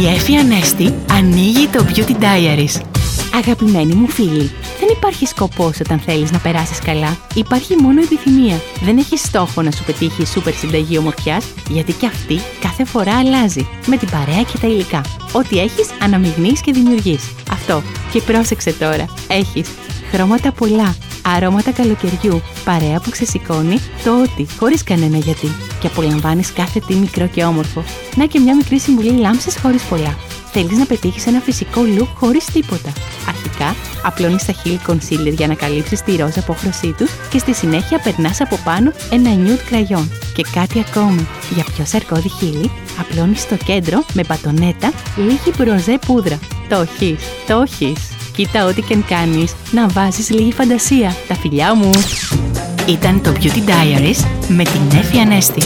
Η Εφη Ανέστη ανοίγει το Beauty Diaries. Αγαπημένοι μου φίλοι, δεν υπάρχει σκοπός όταν θέλεις να περάσεις καλά. Υπάρχει μόνο επιθυμία. Δεν έχεις στόχο να σου πετύχει η σούπερ συνταγή ομορφιάς, γιατί και αυτή κάθε φορά αλλάζει. Με την παρέα και τα υλικά. Ό,τι έχεις, αναμειγνύεις και δημιουργείς. Αυτό. Και πρόσεξε τώρα. Έχεις χρώματα πολλά, αρώματα καλοκαιριού, παρέα που ξεσηκώνει το ότι, χωρίς κανένα γιατί. Και απολαμβάνεις κάθε τι μικρό και όμορφο. Να και μια μικρή συμβουλή λάμψης χωρίς πολλά. Θέλεις να πετύχεις ένα φυσικό look χωρίς τίποτα. Αρχικά, απλώνεις τα χείλη concealer για να καλύψεις τη ροζ απόχρωσή τους και στη συνέχεια περνάς από πάνω ένα nude κραγιόν. Και κάτι ακόμη. Για πιο σαρκώδη χείλη, απλώνεις στο κέντρο με πατονέτα λίγη μπροζέ πούδρα. Το έχεις, το έχεις. Κοίτα ό,τι και αν κάνεις, να βάζεις λίγη φαντασία. Τα φιλιά μου! Ήταν το Beauty Diaries με την Εφη Ανέστη.